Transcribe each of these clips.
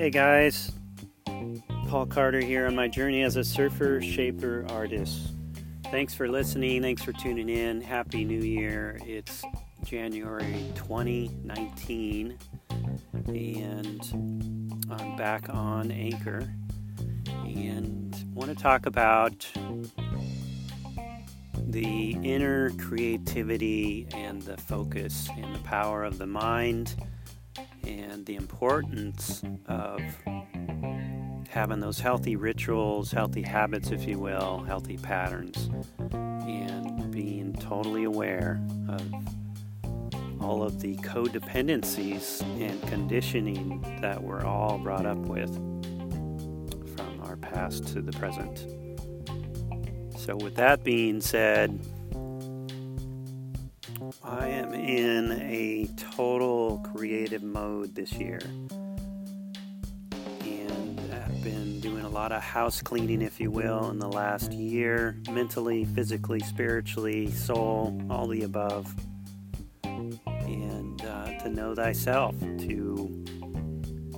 Hey guys, Paul Carter here on my journey as a surfer, shaper, artist. Thanks for listening. Thanks for tuning in. Happy New Year. It's January 2019, and I'm back on Anchor and want to talk about the inner creativity and the focus and the power of the mind and the importance of having those healthy rituals, healthy habits, if you will, healthy patterns, and being totally aware of all of the codependencies and conditioning that we're all brought up with from our past to the present. So, with that being said, I am in a total creative mode this year. And I've been doing a lot of house cleaning, if you will, in the last year mentally, physically, spiritually, soul, all the above. And uh, to know thyself, to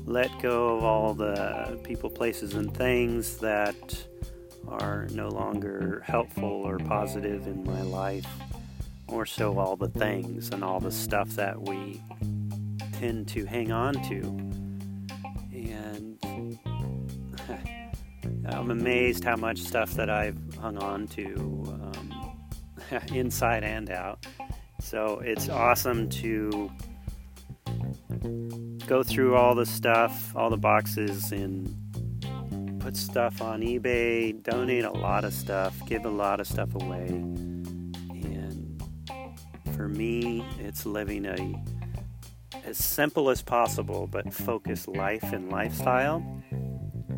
let go of all the people, places, and things that are no longer helpful or positive in my life more so all the things and all the stuff that we tend to hang on to. And I'm amazed how much stuff that I've hung on to um, inside and out. So it's awesome to go through all the stuff, all the boxes, and put stuff on eBay, donate a lot of stuff, give a lot of stuff away And for me, it's living a as simple as possible but focused life and lifestyle.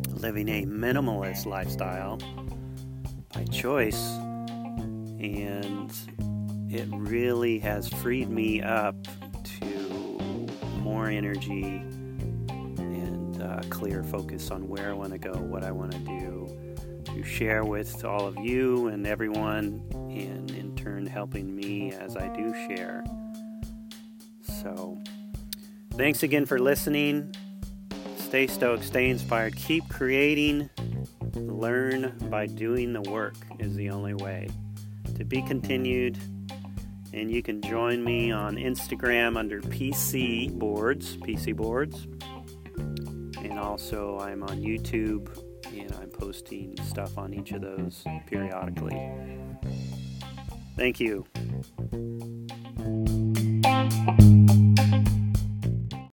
Living a minimalist lifestyle by choice. And it really has freed me up to more energy and uh, clear focus on where I want to go, what I want to do, to share with all of you and everyone, and in turn helping me as I do share. So, thanks again for listening. Stay stoked, stay inspired, keep creating. Learn by doing the work is the only way. To be continued. And you can join me on Instagram under PC Boards, PC Boards. And also, I'm on YouTube and I'm posting stuff on each of those periodically. Thank you.